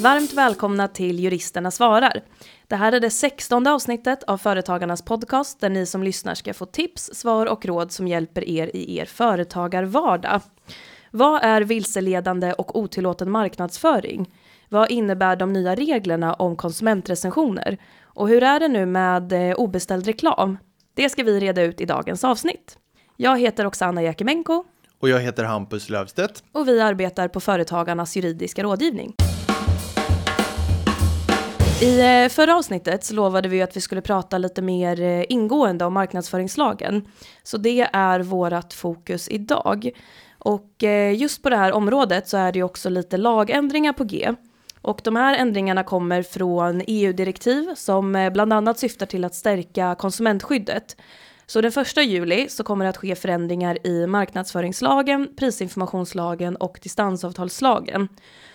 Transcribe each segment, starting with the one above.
Varmt välkomna till Juristerna svarar. Det här är det sextonde avsnittet av Företagarnas podcast där ni som lyssnar ska få tips, svar och råd som hjälper er i er företagarvardag. Vad är vilseledande och otillåten marknadsföring? Vad innebär de nya reglerna om konsumentrecensioner? Och hur är det nu med eh, obeställd reklam? Det ska vi reda ut i dagens avsnitt. Jag heter Oksana Jakimenko. Och jag heter Hampus Lövstedt. Och vi arbetar på Företagarnas juridiska rådgivning. I eh, förra avsnittet så lovade vi att vi skulle prata lite mer eh, ingående om marknadsföringslagen. Så det är vårat fokus idag. Och eh, just på det här området så är det också lite lagändringar på G. Och de här ändringarna kommer från EU-direktiv som bland annat syftar till att stärka konsumentskyddet. Så den första juli så kommer det att ske förändringar i marknadsföringslagen, prisinformationslagen och distansavtalslagen.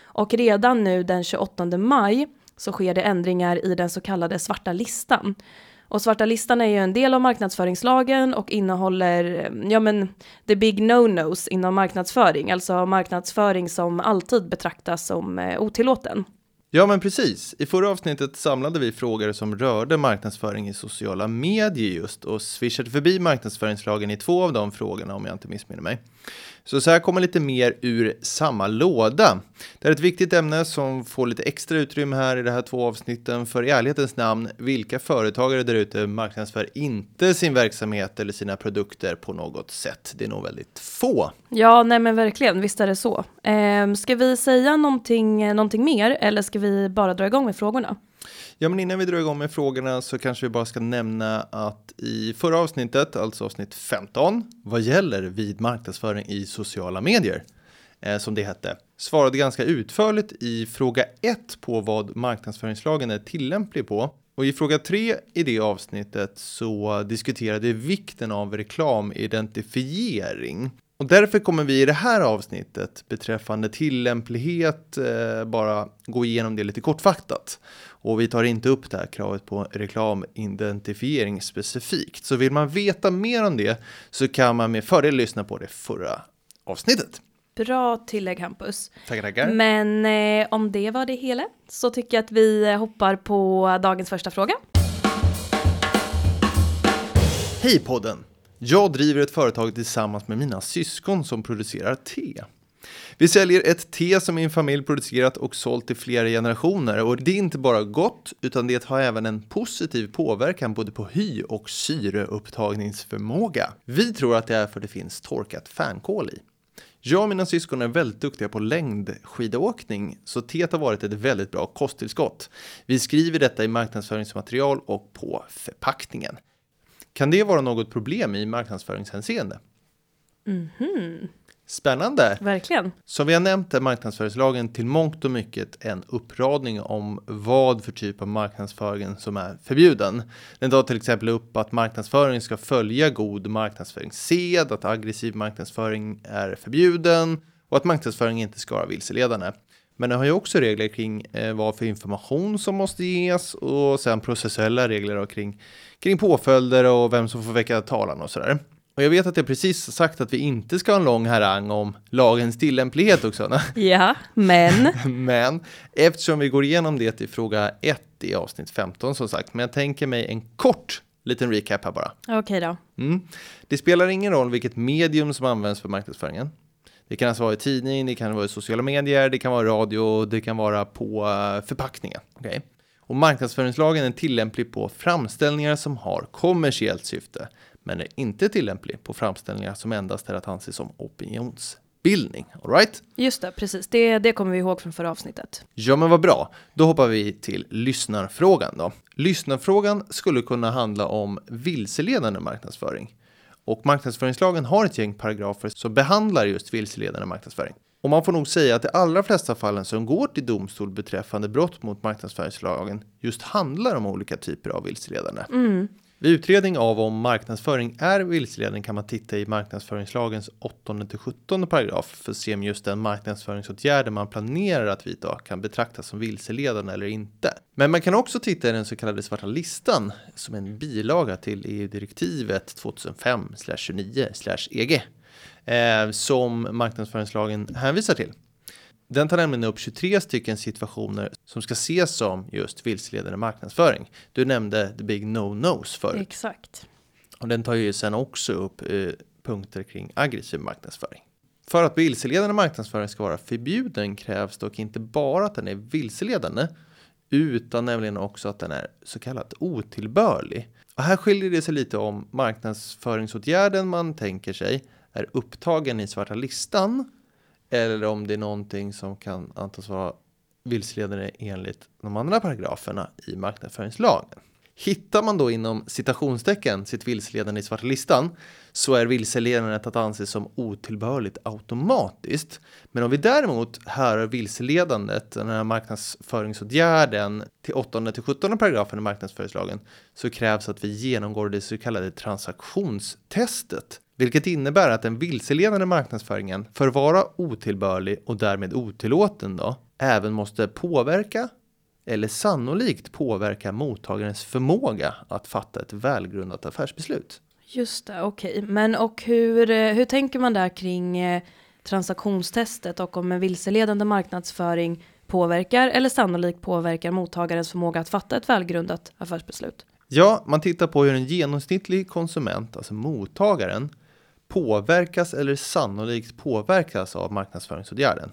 Och redan nu den 28 maj så sker det ändringar i den så kallade svarta listan. Och svarta listan är ju en del av marknadsföringslagen och innehåller, ja men, the big no-nos inom marknadsföring, alltså marknadsföring som alltid betraktas som eh, otillåten. Ja, men precis. I förra avsnittet samlade vi frågor som rörde marknadsföring i sociala medier just och swishade förbi marknadsföringslagen i två av de frågorna om jag inte missminner mig. Så så här kommer lite mer ur samma låda. Det är ett viktigt ämne som får lite extra utrymme här i de här två avsnitten. För i ärlighetens namn, vilka företagare där ute marknadsför inte sin verksamhet eller sina produkter på något sätt? Det är nog väldigt få. Ja, nej men verkligen, visst är det så. Eh, ska vi säga någonting, någonting mer eller ska vi bara dra igång med frågorna? Ja, men innan vi drar igång med frågorna så kanske vi bara ska nämna att i förra avsnittet, alltså avsnitt 15, vad gäller vid marknadsföring i sociala medier, eh, som det hette, svarade ganska utförligt i fråga 1 på vad marknadsföringslagen är tillämplig på. Och i fråga 3 i det avsnittet så diskuterade vi vikten av reklamidentifiering. Och därför kommer vi i det här avsnittet beträffande tillämplighet eh, bara gå igenom det lite kortfattat. Och vi tar inte upp det här kravet på reklamidentifiering specifikt. Så vill man veta mer om det så kan man med fördel lyssna på det förra avsnittet. Bra tillägg Hampus. Tackar, tackar. Men eh, om det var det hela så tycker jag att vi hoppar på dagens första fråga. Hej podden! Jag driver ett företag tillsammans med mina syskon som producerar te. Vi säljer ett te som min familj producerat och sålt i flera generationer och det är inte bara gott utan det har även en positiv påverkan både på hy och syreupptagningsförmåga. Vi tror att det är för det finns torkat fänkål i. Jag och mina syskon är väldigt duktiga på längdskidåkning, så teet har varit ett väldigt bra kosttillskott. Vi skriver detta i marknadsföringsmaterial och på förpackningen. Kan det vara något problem i marknadsföringshänseende? Mm -hmm. Spännande! Verkligen. Som vi har nämnt är marknadsföringslagen till mångt och mycket en uppradning om vad för typ av marknadsföring som är förbjuden. Den tar till exempel upp att marknadsföring ska följa god marknadsföringssed, att aggressiv marknadsföring är förbjuden och att marknadsföring inte ska vara vilseledande. Men det har ju också regler kring eh, vad för information som måste ges och sen processuella regler kring, kring påföljder och vem som får väcka talan och sådär. Och jag vet att jag precis sagt att vi inte ska ha en lång harang om lagens tillämplighet också. Ja, men. men eftersom vi går igenom det i fråga 1 i avsnitt 15 som sagt, men jag tänker mig en kort liten recap här bara. Okej okay då. Mm. Det spelar ingen roll vilket medium som används för marknadsföringen. Det kan alltså vara i tidning, det kan vara i sociala medier, det kan vara radio, det kan vara på eh, förpackningen. Okay? Och marknadsföringslagen är tillämplig på framställningar som har kommersiellt syfte, men är inte tillämplig på framställningar som endast är att anse som opinionsbildning. All right? Just det, precis. Det, det kommer vi ihåg från förra avsnittet. Ja, men vad bra. Då hoppar vi till lyssnarfrågan då. Lyssnarfrågan skulle kunna handla om vilseledande marknadsföring. Och marknadsföringslagen har ett gäng paragrafer som behandlar just vilseledande marknadsföring. Och man får nog säga att de allra flesta fallen som går till domstol beträffande brott mot marknadsföringslagen just handlar om olika typer av vilseledande. Mm. Vid utredning av om marknadsföring är vilseledning kan man titta i marknadsföringslagens 8 till 17 paragraf för att se om just den marknadsföringsåtgärder man planerar att vidta kan betraktas som vilseledande eller inte. Men man kan också titta i den så kallade svarta listan som en bilaga till EU-direktivet 2005-29-EG eh, som marknadsföringslagen hänvisar till. Den tar nämligen upp 23 stycken situationer som ska ses som just vilseledande marknadsföring. Du nämnde the big no-nos förut. Exakt. Och den tar ju sen också upp eh, punkter kring aggressiv marknadsföring. För att vilseledande marknadsföring ska vara förbjuden krävs dock inte bara att den är vilseledande utan nämligen också att den är så kallat otillbörlig. Och här skiljer det sig lite om marknadsföringsåtgärden man tänker sig är upptagen i svarta listan eller om det är någonting som kan antas vara vilseledande enligt de andra paragraferna i marknadsföringslagen. Hittar man då inom citationstecken sitt vilseledande i svarta listan så är vilseledandet att anse som otillbörligt automatiskt. Men om vi däremot hör vilseledandet, den här marknadsföringsåtgärden till 8 till 17 paragrafen i marknadsföringslagen så krävs att vi genomgår det så kallade transaktionstestet. Vilket innebär att den vilseledande marknadsföringen för att vara otillbörlig och därmed otillåten då även måste påverka eller sannolikt påverka mottagarens förmåga att fatta ett välgrundat affärsbeslut. Just det, okej. Okay. Men och hur, eh, hur tänker man där kring eh, transaktionstestet och om en vilseledande marknadsföring påverkar eller sannolikt påverkar mottagarens förmåga att fatta ett välgrundat affärsbeslut? Ja, man tittar på hur en genomsnittlig konsument, alltså mottagaren, påverkas eller sannolikt påverkas av marknadsföringsåtgärden.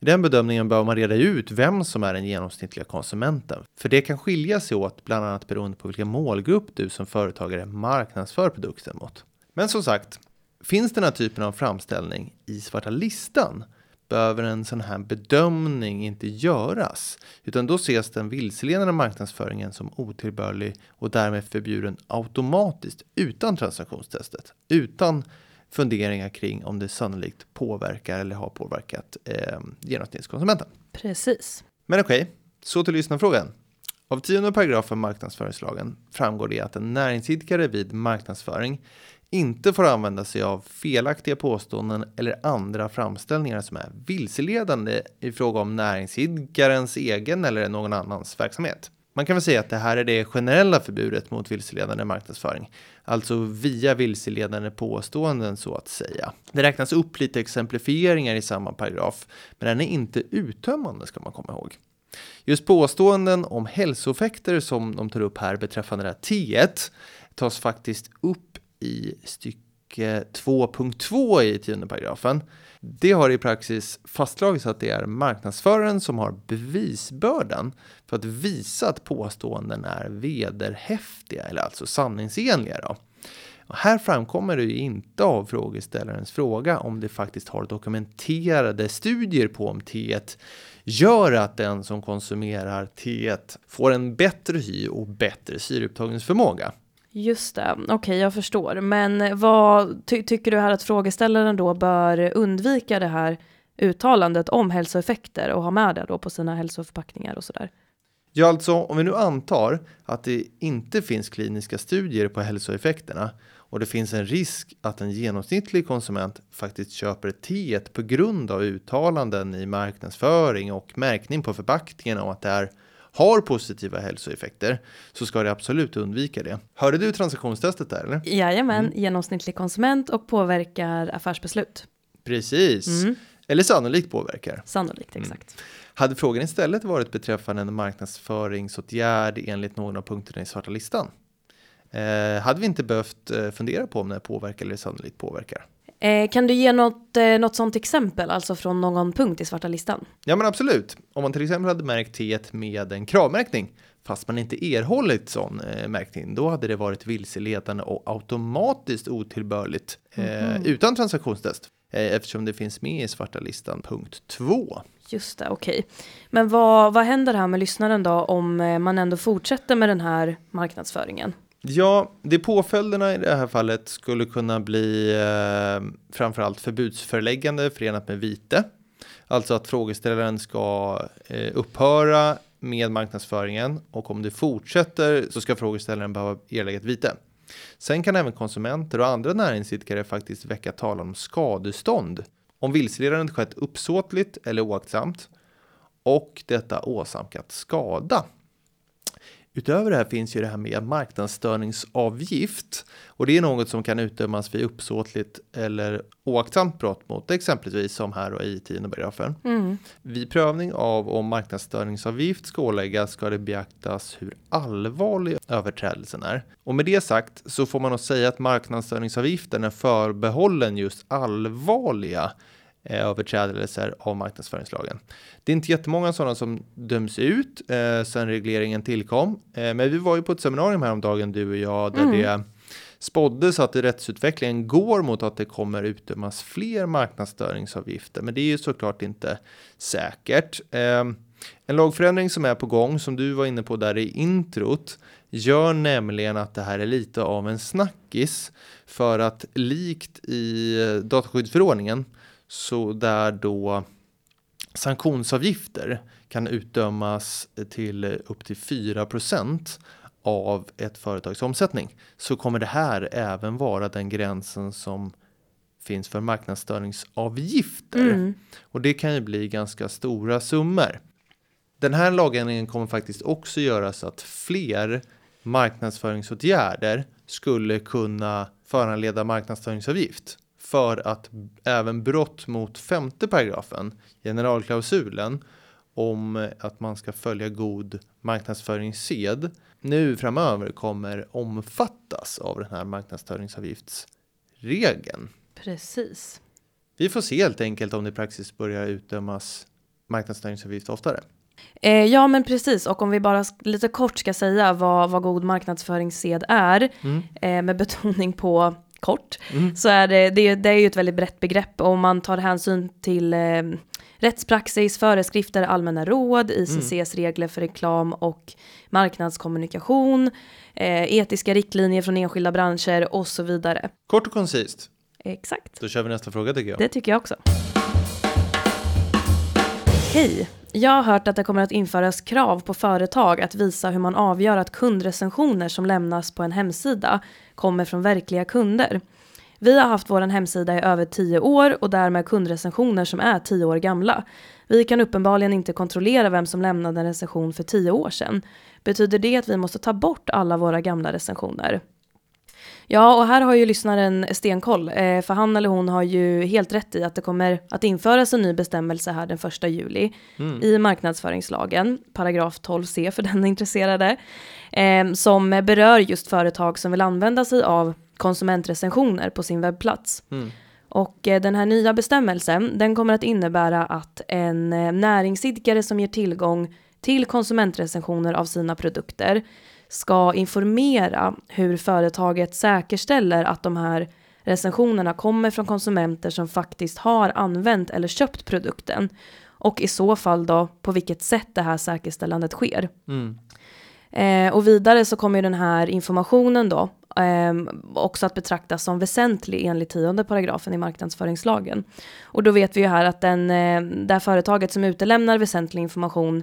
I den bedömningen bör man reda ut vem som är den genomsnittliga konsumenten. För det kan skilja sig åt bland annat beroende på vilken målgrupp du som företagare marknadsför produkten mot. Men som sagt, finns den här typen av framställning i svarta listan behöver en sån här bedömning inte göras, utan då ses den vilseledande marknadsföringen som otillbörlig och därmed förbjuden automatiskt utan transaktionstestet, utan funderingar kring om det sannolikt påverkar eller har påverkat eh, genomsnittskonsumenten. Precis. Men okej, okay, så till lyssnarfrågan. Av tionde paragrafen marknadsföringslagen framgår det att en näringsidkare vid marknadsföring inte får använda sig av felaktiga påståenden eller andra framställningar som är vilseledande i fråga om näringsidkarens egen eller någon annans verksamhet. Man kan väl säga att det här är det generella förbudet mot vilseledande marknadsföring, alltså via vilseledande påståenden så att säga. Det räknas upp lite exemplifieringar i samma paragraf, men den är inte uttömmande ska man komma ihåg. Just påståenden om hälsoeffekter som de tar upp här beträffande det här T1 tas faktiskt upp i stycke 2.2 i tionde paragrafen. Det har i praxis fastslagits att det är marknadsföraren som har bevisbördan för att visa att påståenden är vederhäftiga eller alltså sanningsenliga. Då. Och här framkommer det ju inte av frågeställarens fråga om det faktiskt har dokumenterade studier på om teet gör att den som konsumerar teet får en bättre hy och bättre syreupptagningsförmåga. Just det, okej okay, jag förstår. Men vad ty tycker du här att frågeställaren då bör undvika det här uttalandet om hälsoeffekter och ha med det då på sina hälsoförpackningar och sådär? Ja, alltså om vi nu antar att det inte finns kliniska studier på hälsoeffekterna och det finns en risk att en genomsnittlig konsument faktiskt köper teet på grund av uttalanden i marknadsföring och märkning på förpackningen och att det är har positiva hälsoeffekter så ska det absolut undvika det. Hörde du transaktionstestet där eller? Jajamän, mm. genomsnittlig konsument och påverkar affärsbeslut. Precis. Mm. Eller sannolikt påverkar. Sannolikt, mm. exakt. Mm. Hade frågan istället varit beträffande en marknadsföringsåtgärd enligt någon av punkterna i svarta listan? Eh, hade vi inte behövt eh, fundera på om det påverkar eller sannolikt påverkar? Eh, kan du ge något, eh, något sånt exempel, alltså från någon punkt i svarta listan? Ja, men absolut. Om man till exempel hade märkt T med en kravmärkning, fast man inte erhållit sån eh, märkning, då hade det varit vilseledande och automatiskt otillbörligt mm -hmm. utan transaktionstest eh, eftersom det finns med i svarta listan punkt 2. Just det, okej. Okay. Men vad, vad händer här med lyssnaren då om man ändå fortsätter med den här marknadsföringen? Ja, det påföljderna i det här fallet skulle kunna bli eh, framförallt förbudsföreläggande förenat med vite. Alltså att frågeställaren ska eh, upphöra med marknadsföringen och om det fortsätter så ska frågeställaren behöva erlägga ett vite. Sen kan även konsumenter och andra näringsidkare faktiskt väcka talan om skadestånd om vilseledandet skett uppsåtligt eller oaktsamt och detta åsamkat skada Utöver det här finns ju det här med marknadsstörningsavgift och det är något som kan utdömas vid uppsåtligt eller oaktsamt brott mot exempelvis som här och i tionde Mm. Vid prövning av om marknadsstörningsavgift ska åläggas ska det beaktas hur allvarlig överträdelsen är. Och med det sagt så får man nog säga att marknadsstörningsavgiften är förbehållen just allvarliga överträdelser av marknadsföringslagen. Det är inte jättemånga sådana som döms ut eh, sedan regleringen tillkom. Eh, men vi var ju på ett seminarium häromdagen, du och jag, där mm. det spåddes att rättsutvecklingen går mot att det kommer utdömas fler marknadsstörningsavgifter. Men det är ju såklart inte säkert. Eh, en lagförändring som är på gång, som du var inne på där i introt, gör nämligen att det här är lite av en snackis för att likt i dataskyddsförordningen så där då sanktionsavgifter kan utdömas till upp till 4% av ett företags omsättning så kommer det här även vara den gränsen som finns för marknadsstörningsavgifter. Mm. Och det kan ju bli ganska stora summor. Den här lagändringen kommer faktiskt också göra så att fler marknadsföringsåtgärder skulle kunna föranleda marknadsstörningsavgift för att även brott mot femte paragrafen, generalklausulen, om att man ska följa god marknadsföringssed nu framöver kommer omfattas av den här marknadsföringsavgiftsregeln. Precis. Vi får se helt enkelt om det i praxis börjar utdömas marknadsföringsavgift oftare. Eh, ja men precis och om vi bara lite kort ska säga vad, vad god marknadsföringssed är mm. eh, med betoning på kort, mm. så är det, det, det, är ju ett väldigt brett begrepp och man tar hänsyn till eh, rättspraxis, föreskrifter, allmänna råd, ICCs mm. regler för reklam och marknadskommunikation, eh, etiska riktlinjer från enskilda branscher och så vidare. Kort och koncist. Exakt. Då kör vi nästa fråga tycker jag. Det tycker jag också. Hej! Jag har hört att det kommer att införas krav på företag att visa hur man avgör att kundrecensioner som lämnas på en hemsida kommer från verkliga kunder. Vi har haft vår hemsida i över tio år och därmed kundrecensioner som är tio år gamla. Vi kan uppenbarligen inte kontrollera vem som lämnade en recension för tio år sedan. Betyder det att vi måste ta bort alla våra gamla recensioner? Ja, och här har ju lyssnaren stenkoll, eh, för han eller hon har ju helt rätt i att det kommer att införas en ny bestämmelse här den första juli mm. i marknadsföringslagen, paragraf 12c för den intresserade, eh, som berör just företag som vill använda sig av konsumentrecensioner på sin webbplats. Mm. Och eh, den här nya bestämmelsen, den kommer att innebära att en näringsidkare som ger tillgång till konsumentrecensioner av sina produkter ska informera hur företaget säkerställer att de här recensionerna kommer från konsumenter som faktiskt har använt eller köpt produkten och i så fall då på vilket sätt det här säkerställandet sker. Mm. Eh, och vidare så kommer den här informationen då eh, också att betraktas som väsentlig enligt tionde paragrafen i marknadsföringslagen. Och då vet vi ju här att den, eh, det företaget som utelämnar väsentlig information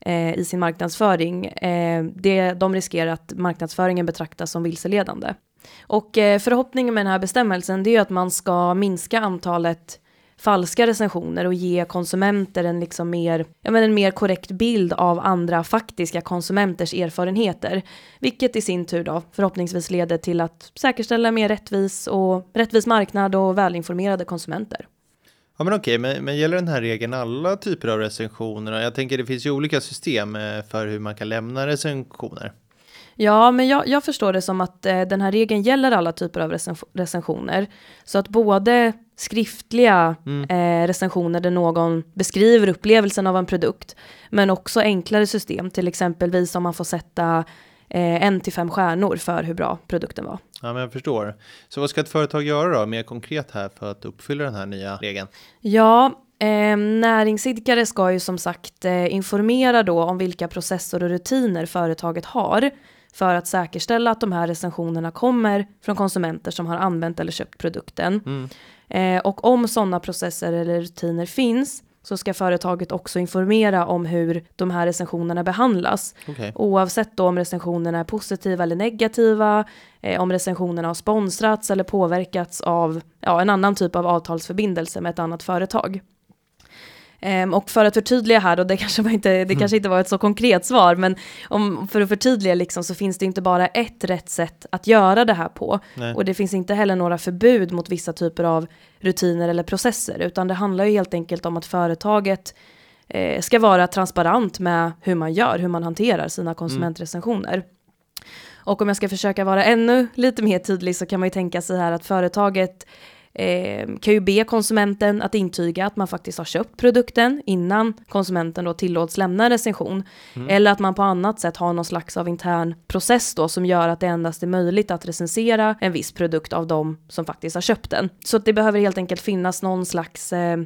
eh, i sin marknadsföring, eh, det, de riskerar att marknadsföringen betraktas som vilseledande. Och eh, förhoppningen med den här bestämmelsen det är ju att man ska minska antalet falska recensioner och ge konsumenter en, liksom mer, ja, men en mer korrekt bild av andra faktiska konsumenters erfarenheter. Vilket i sin tur då förhoppningsvis leder till att säkerställa mer rättvis och rättvis marknad och välinformerade konsumenter. Ja men okej, men, men gäller den här regeln alla typer av recensioner? Jag tänker det finns ju olika system eh, för hur man kan lämna recensioner. Ja, men jag, jag förstår det som att eh, den här regeln gäller alla typer av recens recensioner. Så att både skriftliga mm. eh, recensioner där någon beskriver upplevelsen av en produkt, men också enklare system, till exempelvis om man får sätta eh, en till fem stjärnor för hur bra produkten var. Ja, men jag förstår. Så vad ska ett företag göra då, mer konkret här för att uppfylla den här nya regeln? Ja, Eh, näringsidkare ska ju som sagt eh, informera då om vilka processer och rutiner företaget har för att säkerställa att de här recensionerna kommer från konsumenter som har använt eller köpt produkten. Mm. Eh, och om sådana processer eller rutiner finns så ska företaget också informera om hur de här recensionerna behandlas. Okay. Oavsett då om recensionerna är positiva eller negativa, eh, om recensionerna har sponsrats eller påverkats av ja, en annan typ av avtalsförbindelse med ett annat företag. Um, och för att förtydliga här, och det kanske, var inte, det mm. kanske inte var ett så konkret svar, men om, för att förtydliga liksom, så finns det inte bara ett rätt sätt att göra det här på. Nej. Och det finns inte heller några förbud mot vissa typer av rutiner eller processer, utan det handlar ju helt enkelt om att företaget eh, ska vara transparent med hur man gör, hur man hanterar sina konsumentrecensioner. Mm. Och om jag ska försöka vara ännu lite mer tydlig så kan man ju tänka sig här att företaget eh, kan ju be konsumenten att intyga att man faktiskt har köpt produkten innan konsumenten då tillåts lämna recension. Mm. Eller att man på annat sätt har någon slags av intern process då som gör att det endast är möjligt att recensera en viss produkt av de som faktiskt har köpt den. Så det behöver helt enkelt finnas någon slags eh,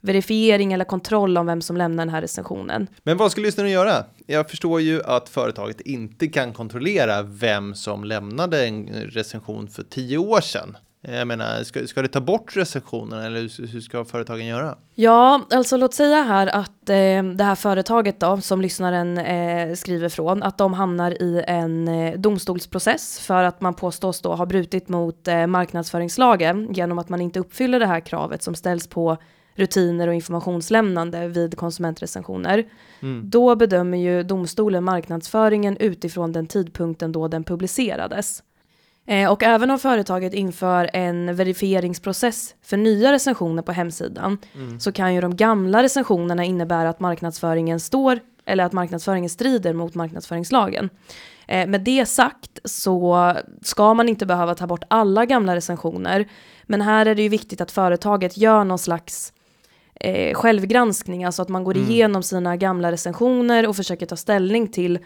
verifiering eller kontroll om vem som lämnar den här recensionen. Men vad ska lyssnaren göra? Jag förstår ju att företaget inte kan kontrollera vem som lämnade en recension för tio år sedan. Jag menar, ska, ska det ta bort recensionen eller hur, hur ska företagen göra? Ja, alltså låt säga här att eh, det här företaget då, som lyssnaren eh, skriver från, att de hamnar i en eh, domstolsprocess för att man påstås då ha brutit mot eh, marknadsföringslagen genom att man inte uppfyller det här kravet som ställs på rutiner och informationslämnande vid konsumentrecensioner. Mm. Då bedömer ju domstolen marknadsföringen utifrån den tidpunkten då den publicerades. Eh, och även om företaget inför en verifieringsprocess för nya recensioner på hemsidan mm. så kan ju de gamla recensionerna innebära att marknadsföringen står eller att marknadsföringen strider mot marknadsföringslagen. Eh, med det sagt så ska man inte behöva ta bort alla gamla recensioner. Men här är det ju viktigt att företaget gör någon slags eh, självgranskning, alltså att man går mm. igenom sina gamla recensioner och försöker ta ställning till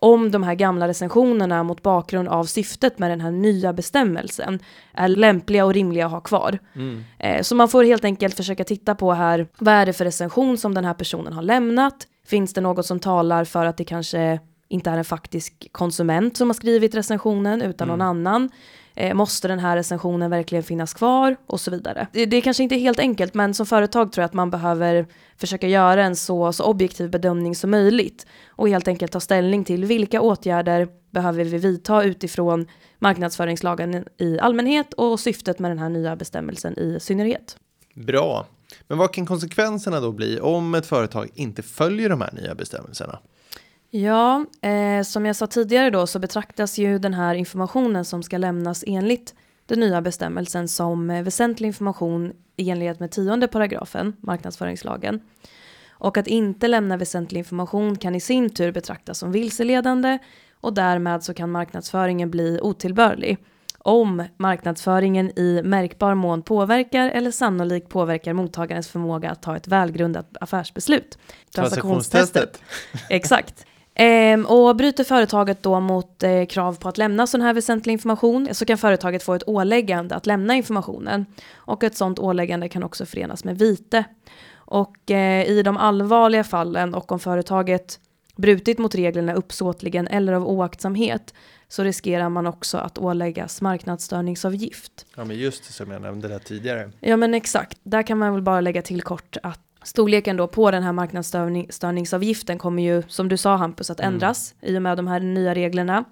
om de här gamla recensionerna mot bakgrund av syftet med den här nya bestämmelsen är lämpliga och rimliga att ha kvar. Mm. Eh, så man får helt enkelt försöka titta på här, vad är det för recension som den här personen har lämnat? Finns det något som talar för att det kanske inte är en faktisk konsument som har skrivit recensionen utan mm. någon annan? Eh, måste den här recensionen verkligen finnas kvar? Och så vidare. Det, det är kanske inte är helt enkelt, men som företag tror jag att man behöver försöka göra en så, så objektiv bedömning som möjligt och helt enkelt ta ställning till vilka åtgärder behöver vi vidta utifrån marknadsföringslagen i allmänhet och syftet med den här nya bestämmelsen i synnerhet. Bra. Men vad kan konsekvenserna då bli om ett företag inte följer de här nya bestämmelserna? Ja, eh, som jag sa tidigare då så betraktas ju den här informationen som ska lämnas enligt den nya bestämmelsen som eh, väsentlig information i enlighet med tionde paragrafen marknadsföringslagen. Och att inte lämna väsentlig information kan i sin tur betraktas som vilseledande och därmed så kan marknadsföringen bli otillbörlig om marknadsföringen i märkbar mån påverkar eller sannolikt påverkar mottagarens förmåga att ta ett välgrundat affärsbeslut. Transaktionstestet. Exakt. Ehm, och bryter företaget då mot eh, krav på att lämna sån här väsentlig information så kan företaget få ett åläggande att lämna informationen. Och ett sånt åläggande kan också förenas med vite. Och eh, i de allvarliga fallen och om företaget brutit mot reglerna uppsåtligen eller av oaktsamhet så riskerar man också att åläggas marknadsstörningsavgift. Ja men just det som jag nämnde där tidigare. Ja men exakt, där kan man väl bara lägga till kort att Storleken då på den här marknadsstörningsavgiften kommer ju, som du sa Hampus, att mm. ändras mm. i och med de här nya reglerna.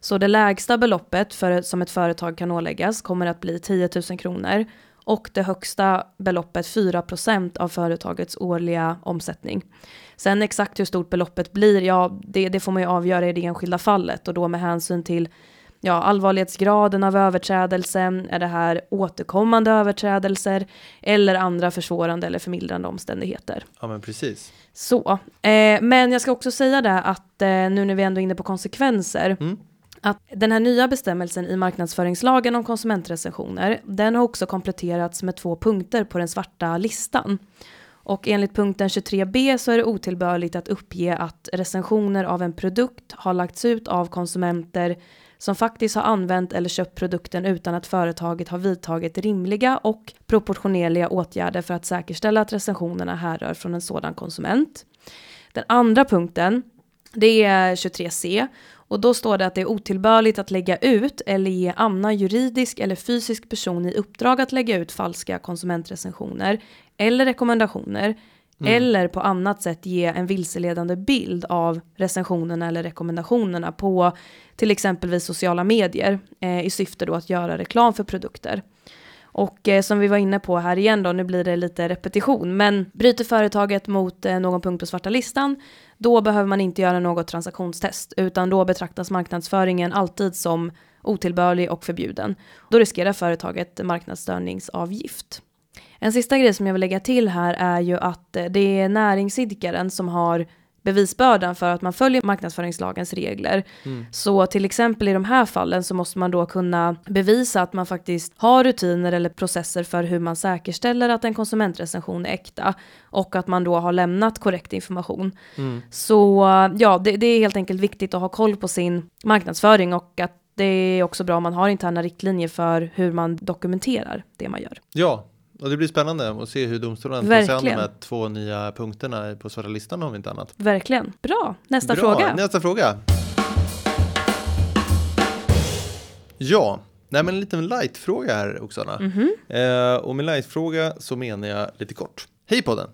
Så det lägsta beloppet för, som ett företag kan åläggas kommer att bli 10 000 kronor och det högsta beloppet 4% av företagets årliga omsättning. Sen exakt hur stort beloppet blir, ja det, det får man ju avgöra i det enskilda fallet och då med hänsyn till ja, allvarlighetsgraden av överträdelsen, är det här återkommande överträdelser eller andra försvårande eller förmildrande omständigheter. Ja men precis. Så, eh, men jag ska också säga det att eh, nu när vi ändå är inne på konsekvenser, mm. att den här nya bestämmelsen i marknadsföringslagen om konsumentrecensioner, den har också kompletterats med två punkter på den svarta listan. Och enligt punkten 23b så är det otillbörligt att uppge att recensioner av en produkt har lagts ut av konsumenter som faktiskt har använt eller köpt produkten utan att företaget har vidtagit rimliga och proportionerliga åtgärder för att säkerställa att recensionerna härrör från en sådan konsument. Den andra punkten, det är 23c och då står det att det är otillbörligt att lägga ut eller ge annan juridisk eller fysisk person i uppdrag att lägga ut falska konsumentrecensioner eller rekommendationer Mm. Eller på annat sätt ge en vilseledande bild av recensionerna eller rekommendationerna på till exempelvis sociala medier eh, i syfte då att göra reklam för produkter. Och eh, som vi var inne på här igen då, nu blir det lite repetition, men bryter företaget mot eh, någon punkt på svarta listan, då behöver man inte göra något transaktionstest, utan då betraktas marknadsföringen alltid som otillbörlig och förbjuden. Då riskerar företaget marknadsstörningsavgift. En sista grej som jag vill lägga till här är ju att eh, det är näringsidkaren som har bevisbördan för att man följer marknadsföringslagens regler. Mm. Så till exempel i de här fallen så måste man då kunna bevisa att man faktiskt har rutiner eller processer för hur man säkerställer att en konsumentrecension är äkta och att man då har lämnat korrekt information. Mm. Så ja, det, det är helt enkelt viktigt att ha koll på sin marknadsföring och att det är också bra om man har interna riktlinjer för hur man dokumenterar det man gör. Ja, och det blir spännande att se hur domstolen tar sig an de här två nya punkterna på svarta listan om inte annat. Verkligen. Bra. Nästa Bra. fråga. Nästa fråga. Ja, nej men en liten light-fråga här Oksana. Mm -hmm. eh, och med light-fråga så menar jag lite kort. Hej podden!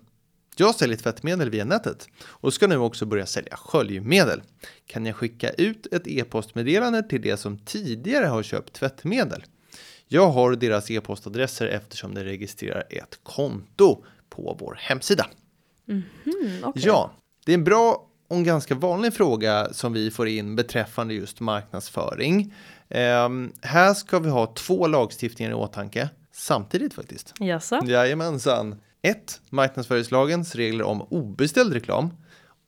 Jag säljer tvättmedel via nätet och ska nu också börja sälja sköljmedel. Kan jag skicka ut ett e-postmeddelande till det som tidigare har köpt tvättmedel? Jag har deras e-postadresser eftersom det registrerar ett konto på vår hemsida. Mm -hmm, okay. Ja, det är en bra och en ganska vanlig fråga som vi får in beträffande just marknadsföring. Um, här ska vi ha två lagstiftningar i åtanke samtidigt faktiskt. Jaså? Jajamensan. 1. Marknadsföringslagens regler om obeställd reklam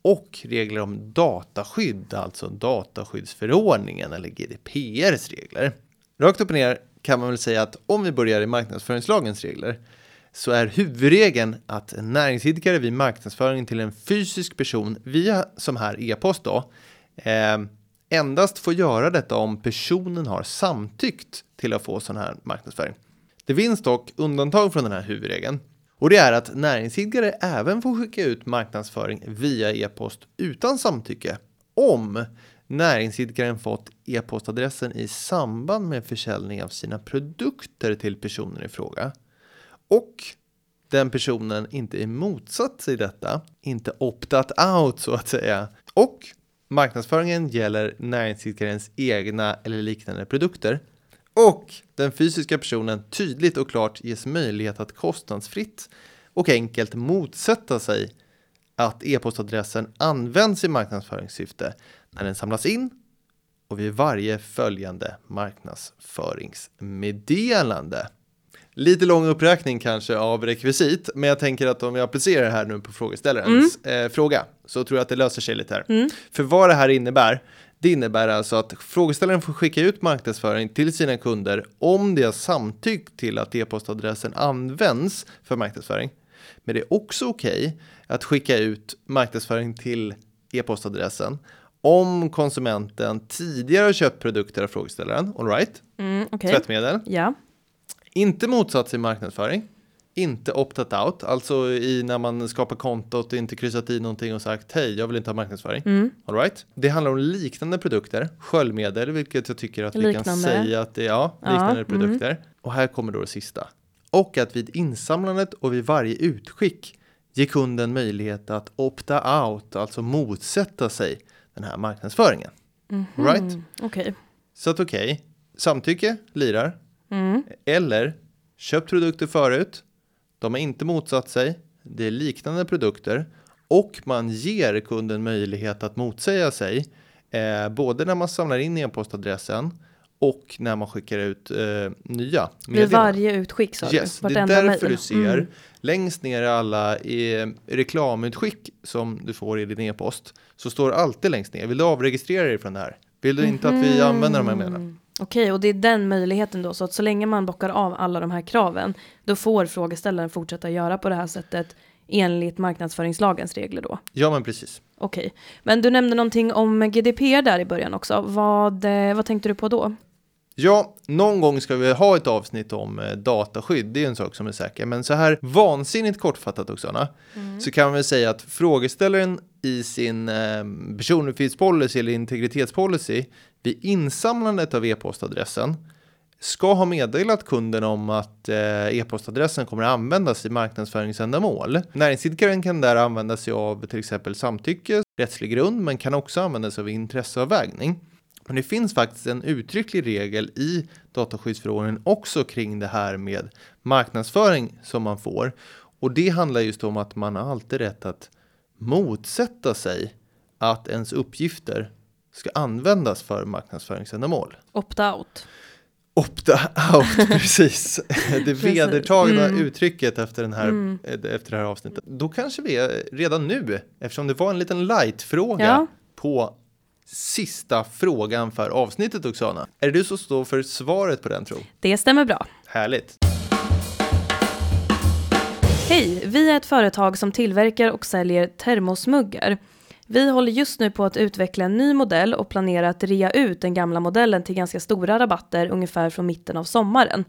och regler om dataskydd, alltså dataskyddsförordningen eller GDPRs regler. Rakt upp och ner kan man väl säga att om vi börjar i marknadsföringslagens regler så är huvudregeln att en näringsidkare vid marknadsföring till en fysisk person via som här e-post då eh, endast får göra detta om personen har samtyckt till att få sån här marknadsföring. Det finns dock undantag från den här huvudregeln och det är att näringsidkare även får skicka ut marknadsföring via e-post utan samtycke om näringsidkaren fått e-postadressen i samband med försäljning av sina produkter till personen i fråga. Och den personen inte är motsatt sig detta, inte optat out så att säga. Och marknadsföringen gäller näringsidkarens egna eller liknande produkter. Och den fysiska personen tydligt och klart ges möjlighet att kostnadsfritt och enkelt motsätta sig att e-postadressen används i marknadsföringssyfte när den samlas in och vid varje följande marknadsföringsmeddelande. Lite lång uppräkning kanske av rekvisit, men jag tänker att om jag applicerar det här nu på frågeställarens mm. eh, fråga så tror jag att det löser sig lite här. Mm. För vad det här innebär, det innebär alltså att frågeställaren får skicka ut marknadsföring till sina kunder om de har samtyckt till att e-postadressen används för marknadsföring. Men det är också okej okay att skicka ut marknadsföring till e-postadressen om konsumenten tidigare har köpt produkter av frågeställaren, all right? Mm, okay. Tvättmedel. Ja. Inte motsatt i marknadsföring. Inte optat out, alltså i när man skapar kontot och inte kryssat i någonting och sagt hej, jag vill inte ha marknadsföring. Mm. All right? Det handlar om liknande produkter, sköljmedel, vilket jag tycker att liknande. vi kan säga att det är ja, liknande ja, mm. produkter. Mm. Och här kommer då det sista. Och att vid insamlandet och vid varje utskick ge kunden möjlighet att opta out, alltså motsätta sig den här marknadsföringen. Mm -hmm. Right? Okay. Så att okej, okay, samtycke lirar. Mm. Eller köpt produkter förut, de har inte motsatt sig, det är liknande produkter och man ger kunden möjlighet att motsäga sig eh, både när man samlar in e-postadressen och när man skickar ut eh, nya. Vid varje utskick sa yes, du? det är därför du ser mm. längst ner i alla eh, reklamutskick som du får i din e-post så står alltid längst ner. Vill du avregistrera dig från det här? Vill du mm inte att vi mhm. använder de här medlen? Okej, och det är den möjligheten då, så att så länge man bockar av alla de här kraven, då får frågeställaren fortsätta göra på det här sättet enligt marknadsföringslagens regler då? Ja, men precis. Okej, men du nämnde någonting om GDPR där i början också. Vad, eh, vad tänkte du på då? Ja, någon gång ska vi ha ett avsnitt om eh, dataskydd, det är en sak som är säker. Men så här vansinnigt kortfattat också, mm. så kan väl säga att frågeställaren i sin eh, personuppgiftspolicy eller integritetspolicy vid insamlandet av e-postadressen ska ha meddelat kunden om att eh, e-postadressen kommer att användas i marknadsföringsändamål. Näringsidkaren kan där använda sig av till exempel samtycke, rättslig grund, men kan också använda sig av intresseavvägning. Men det finns faktiskt en uttrycklig regel i dataskyddsförordningen också kring det här med marknadsföring som man får. Och det handlar just om att man har alltid rätt att motsätta sig att ens uppgifter ska användas för marknadsföringsändamål. Opt-out. Opt-out, precis. Det vedertagna Mm. uttrycket efter, den här, Mm. eh, efter det här avsnittet. Då kanske vi redan nu, eftersom det var en liten light-fråga Ja. på sista frågan för avsnittet Oksana. Är det du som står för svaret på den tro? Det stämmer bra. Härligt. Hej, vi är ett företag som tillverkar och säljer termosmuggar. Vi håller just nu på att utveckla en ny modell och planerar att rea ut den gamla modellen till ganska stora rabatter ungefär från mitten av sommaren.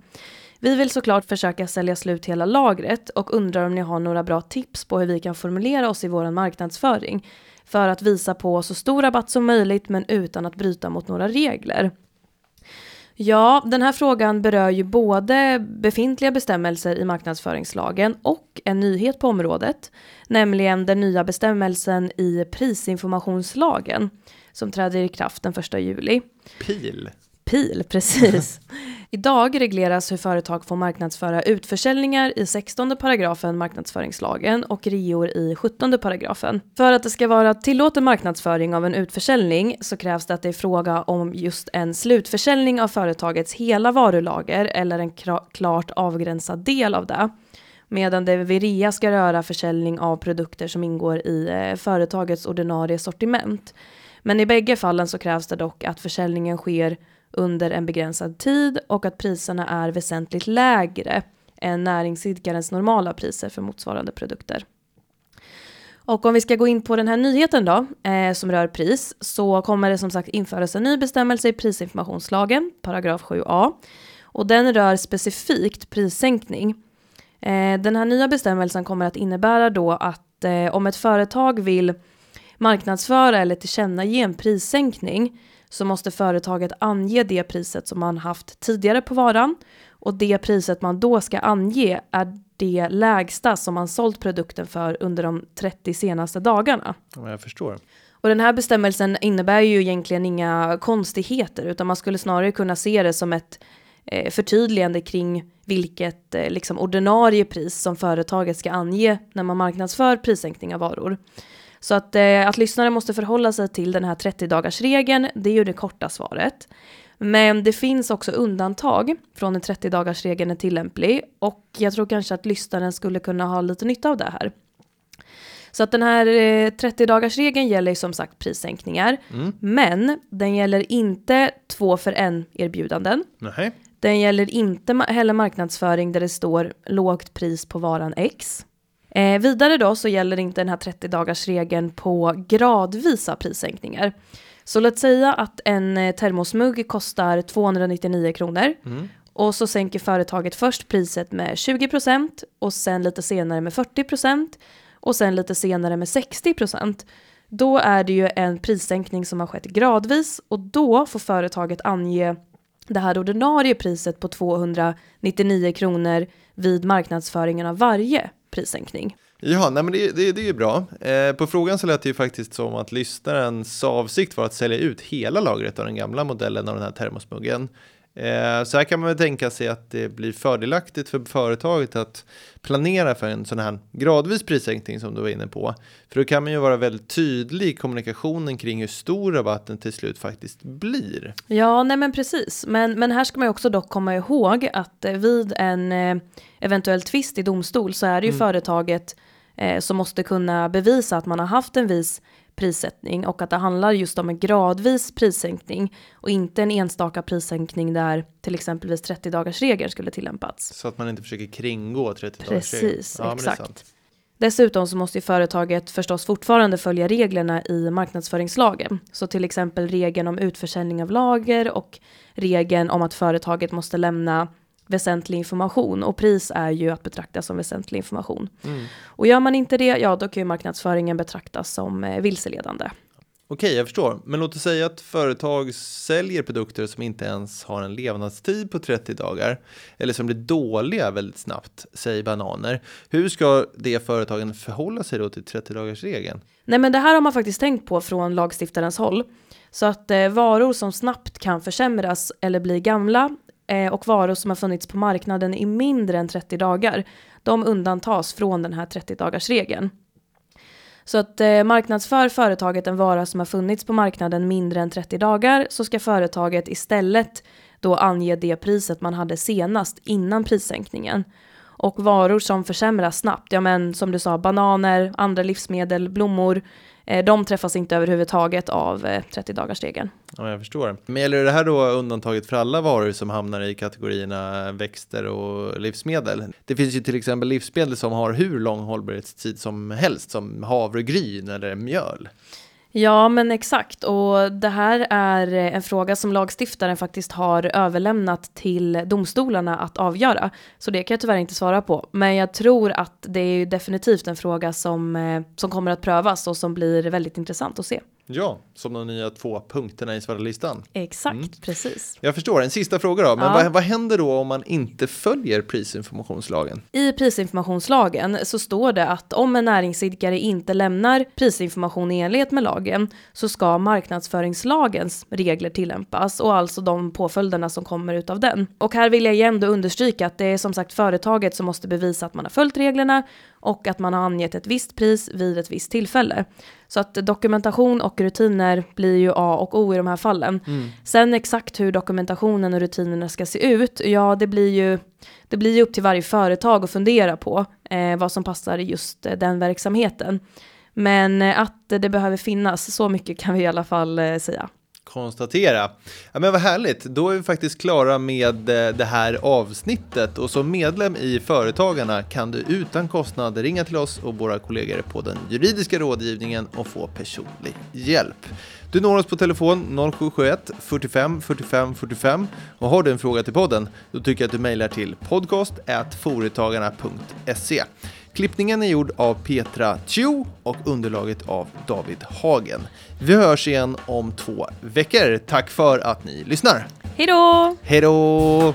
Vi vill såklart försöka sälja slut hela lagret och undrar om ni har några bra tips på hur vi kan formulera oss i vår marknadsföring för att visa på så stor rabatt som möjligt men utan att bryta mot några regler. Ja, den här frågan berör ju både befintliga bestämmelser i marknadsföringslagen och en nyhet på området, nämligen den nya bestämmelsen i prisinformationslagen som träder i kraft den 1 juli. Pil. PIL, precis. Idag regleras hur företag får marknadsföra utförsäljningar i 16 paragrafen marknadsföringslagen och reor i 17 paragrafen. För att det ska vara tillåten marknadsföring av en utförsäljning så krävs det att det är fråga om just en slutförsäljning av företagets hela varulager eller en klart avgränsad del av det. Medan det vid rea ska röra försäljning av produkter som ingår i eh, företagets ordinarie sortiment. Men i bägge fallen så krävs det dock att försäljningen sker under en begränsad tid och att priserna är väsentligt lägre än näringsidkarens normala priser för motsvarande produkter. Och om vi ska gå in på den här nyheten då, eh, som rör pris, så kommer det som sagt införas en ny bestämmelse i prisinformationslagen, paragraf 7a. Och den rör specifikt prissänkning. Eh, den här nya bestämmelsen kommer att innebära då att eh, om ett företag vill marknadsföra eller tillkännage en prissänkning så måste företaget ange det priset som man haft tidigare på varan och det priset man då ska ange är det lägsta som man sålt produkten för under de 30 senaste dagarna. Ja, jag förstår. Och den här bestämmelsen innebär ju egentligen inga konstigheter utan man skulle snarare kunna se det som ett eh, förtydligande kring vilket eh, liksom ordinarie pris som företaget ska ange när man marknadsför prissänkning av varor. Så att, eh, att lyssnare måste förhålla sig till den här 30-dagarsregeln, det är ju det korta svaret. Men det finns också undantag från en 30-dagarsregeln är tillämplig och jag tror kanske att lyssnaren skulle kunna ha lite nytta av det här. Så att den här eh, 30-dagarsregeln gäller ju som sagt prissänkningar, Mm. men den gäller inte två för en erbjudanden. Nej. Den gäller inte heller marknadsföring där det står lågt pris på varan X. Eh, vidare då så gäller inte den här 30-dagarsregeln på gradvisa prissänkningar. Så låt säga att en eh, termosmugg kostar 299 kronor Mm. och så sänker företaget först priset med 20% och sen lite senare med 40% och sen lite senare med 60%. Då är det ju en prissänkning som har skett gradvis och då får företaget ange det här ordinarie priset på 299 kronor vid marknadsföringen av varje prissänkning. Ja, nej men det, det, det är ju bra. Eh, på frågan så lät det ju faktiskt som att lyssnarens avsikt var att sälja ut hela lagret av den gamla modellen av den här termosmuggen. Eh, så här kan man väl tänka sig att det blir fördelaktigt för företaget att planera för en sån här gradvis prissänkning som du var inne på. För då kan man ju vara väldigt tydlig i kommunikationen kring hur stor rabatten till slut faktiskt blir. Ja, nej men precis. Men, men här ska man ju också dock komma ihåg att eh, vid en eh, eventuell tvist i domstol så är det ju Mm. företaget eh, som måste kunna bevisa att man har haft en viss prissättning och att det handlar just om en gradvis prissänkning och inte en enstaka prissänkning där till exempelvis 30 dagars regeln skulle tillämpats. Så att man inte försöker kringgå 30 Precis, ja, exakt. Dessutom så måste ju företaget förstås fortfarande följa reglerna i marknadsföringslagen. Så till exempel regeln om utförsäljning av lager och regeln om att företaget måste lämna väsentlig information och pris är ju att betrakta som väsentlig information. Mm. Och gör man inte det, ja då kan ju marknadsföringen betraktas som eh, vilseledande. Okej, jag förstår. Men låt oss säga att företag säljer produkter som inte ens har en levnadstid på 30 dagar eller som blir dåliga väldigt snabbt, säg bananer. Hur ska det företagen förhålla sig då till 30 dagars regeln? Nej, men det här har man faktiskt tänkt på från lagstiftarens håll. Så att eh, varor som snabbt kan försämras eller bli gamla Eh, och varor som har funnits på marknaden i mindre än 30 dagar, de undantas från den här 30 dagars regeln. Så att eh, marknadsför företaget en vara som har funnits på marknaden mindre än 30 dagar så ska företaget istället då ange det priset man hade senast innan prissänkningen. Och varor som försämras snabbt, ja men som du sa, bananer, andra livsmedel, blommor, Eh, de träffas inte överhuvudtaget av eh, 30-dagarsregeln. Ja, jag förstår. Men gäller det här då undantaget för alla varor som hamnar i kategorierna växter och livsmedel? Det finns ju till exempel livsmedel som har hur lång hållbarhetstid som helst, som havregryn eller mjöl. Ja, men exakt. Och det här är en fråga som lagstiftaren faktiskt har överlämnat till domstolarna att avgöra. Så det kan jag tyvärr inte svara på. Men jag tror att det är definitivt en fråga som, eh, som kommer att prövas och som blir väldigt intressant att se. Ja, som de nya två punkterna i svarta listan. Exakt, Mm. precis. Jag förstår. En sista fråga då. Men Ja. vad, vad händer då om man inte följer prisinformationslagen? I prisinformationslagen så står det att om en näringsidkare inte lämnar prisinformation i enlighet med lagen så ska marknadsföringslagens regler tillämpas och alltså de påföljderna som kommer utav den. Och här vill jag igen då understryka att det är som sagt företaget som måste bevisa att man har följt reglerna och att man har angett ett visst pris vid ett visst tillfälle. Så att dokumentation och rutiner blir ju A och O i de här fallen. Sen exakt hur dokumentationen och rutinerna ska se ut, ja det blir ju det blir ju upp till varje företag att fundera på eh, vad som passar i just eh, den verksamheten. Men eh, att det behöver finnas, så mycket kan vi i alla fall eh, säga konstatera. Ja, men vad härligt, då är vi faktiskt klara med eh, det här avsnittet och som medlem i Företagarna kan du utan kostnad ringa till oss och våra kollegor på den juridiska rådgivningen och få personlig hjälp. Du når oss på telefon 0771 45 45 45 och har du en fråga till podden då tycker jag att du mejlar till podcast@foretagarna.se. Klippningen är gjord av Petra Tjo och underlaget av David Hagen. Vi hörs igen om två veckor. Tack för att ni lyssnar. Hej då! Hej då!